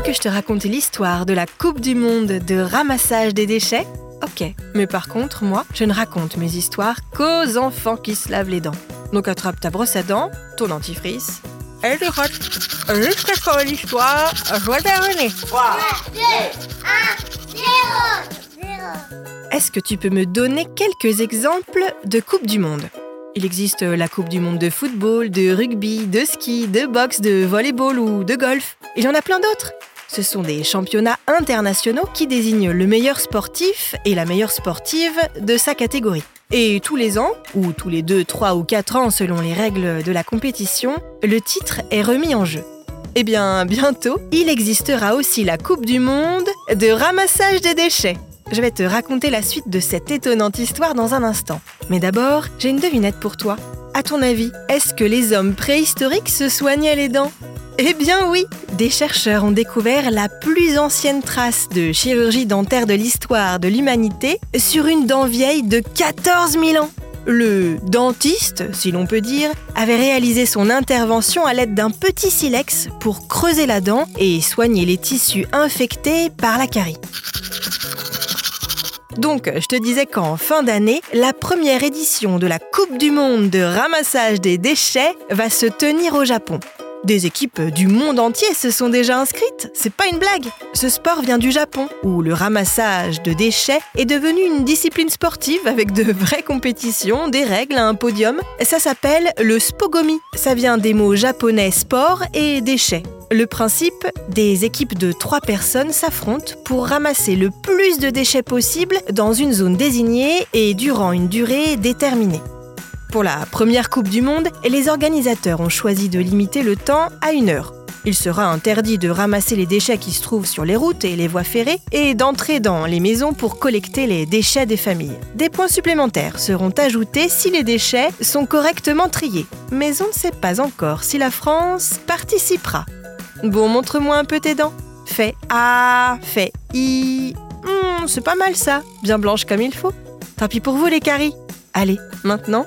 Veux que je te raconte l'histoire de la Coupe du Monde de ramassage des déchets? Ok, mais par contre, moi, je ne raconte mes histoires qu'aux enfants qui se lavent les dents. Donc attrape ta brosse à dents, ton dentifrice, et tu frottes. Jusqu'à ce que l'histoire soit terminée. 3, 2, 1, 0, 0. Est-ce que tu peux me donner quelques exemples de Coupe du Monde? Il existe la Coupe du Monde de football, de rugby, de ski, de boxe, de volleyball ou de golf. Il y en a plein d'autres. Ce sont des championnats internationaux qui désignent le meilleur sportif et la meilleure sportive de sa catégorie. Et tous les ans, ou tous les 2, 3 ou 4 ans selon les règles de la compétition, le titre est remis en jeu. Eh bien, bientôt, il existera aussi la Coupe du Monde de ramassage des déchets. Je vais te raconter la suite de cette étonnante histoire dans un instant. Mais d'abord, j'ai une devinette pour toi. À ton avis, est-ce que les hommes préhistoriques se soignaient les dents? Eh bien oui Des chercheurs ont découvert la plus ancienne trace de chirurgie dentaire de l'histoire de l'humanité sur une dent vieille de 14 000 ans. Le dentiste, si l'on peut dire, avait réalisé son intervention à l'aide d'un petit silex pour creuser la dent et soigner les tissus infectés par la carie. Donc, je te disais qu'en fin d'année, la première édition de la Coupe du Monde de ramassage des déchets va se tenir au Japon. Des équipes du monde entier se sont déjà inscrites, c'est pas une blague. Ce sport vient du Japon, où le ramassage de déchets est devenu une discipline sportive avec de vraies compétitions, des règles, un podium. Ça s'appelle le spogomi. Ça vient des mots japonais sport et déchets. Le principe, des équipes de trois personnes s'affrontent pour ramasser le plus de déchets possible dans une zone désignée et durant une durée déterminée. Pour la première Coupe du Monde, les organisateurs ont choisi de limiter le temps à une heure. Il sera interdit de ramasser les déchets qui se trouvent sur les routes et les voies ferrées et d'entrer dans les maisons pour collecter les déchets des familles. Des points supplémentaires seront ajoutés si les déchets sont correctement triés. Mais on ne sait pas encore si la France participera. Bon, montre-moi un peu tes dents. Fais A, fais I. Hmm, c'est pas mal ça, bien blanche comme il faut. Tant pis pour vous les caries. Allez, maintenant,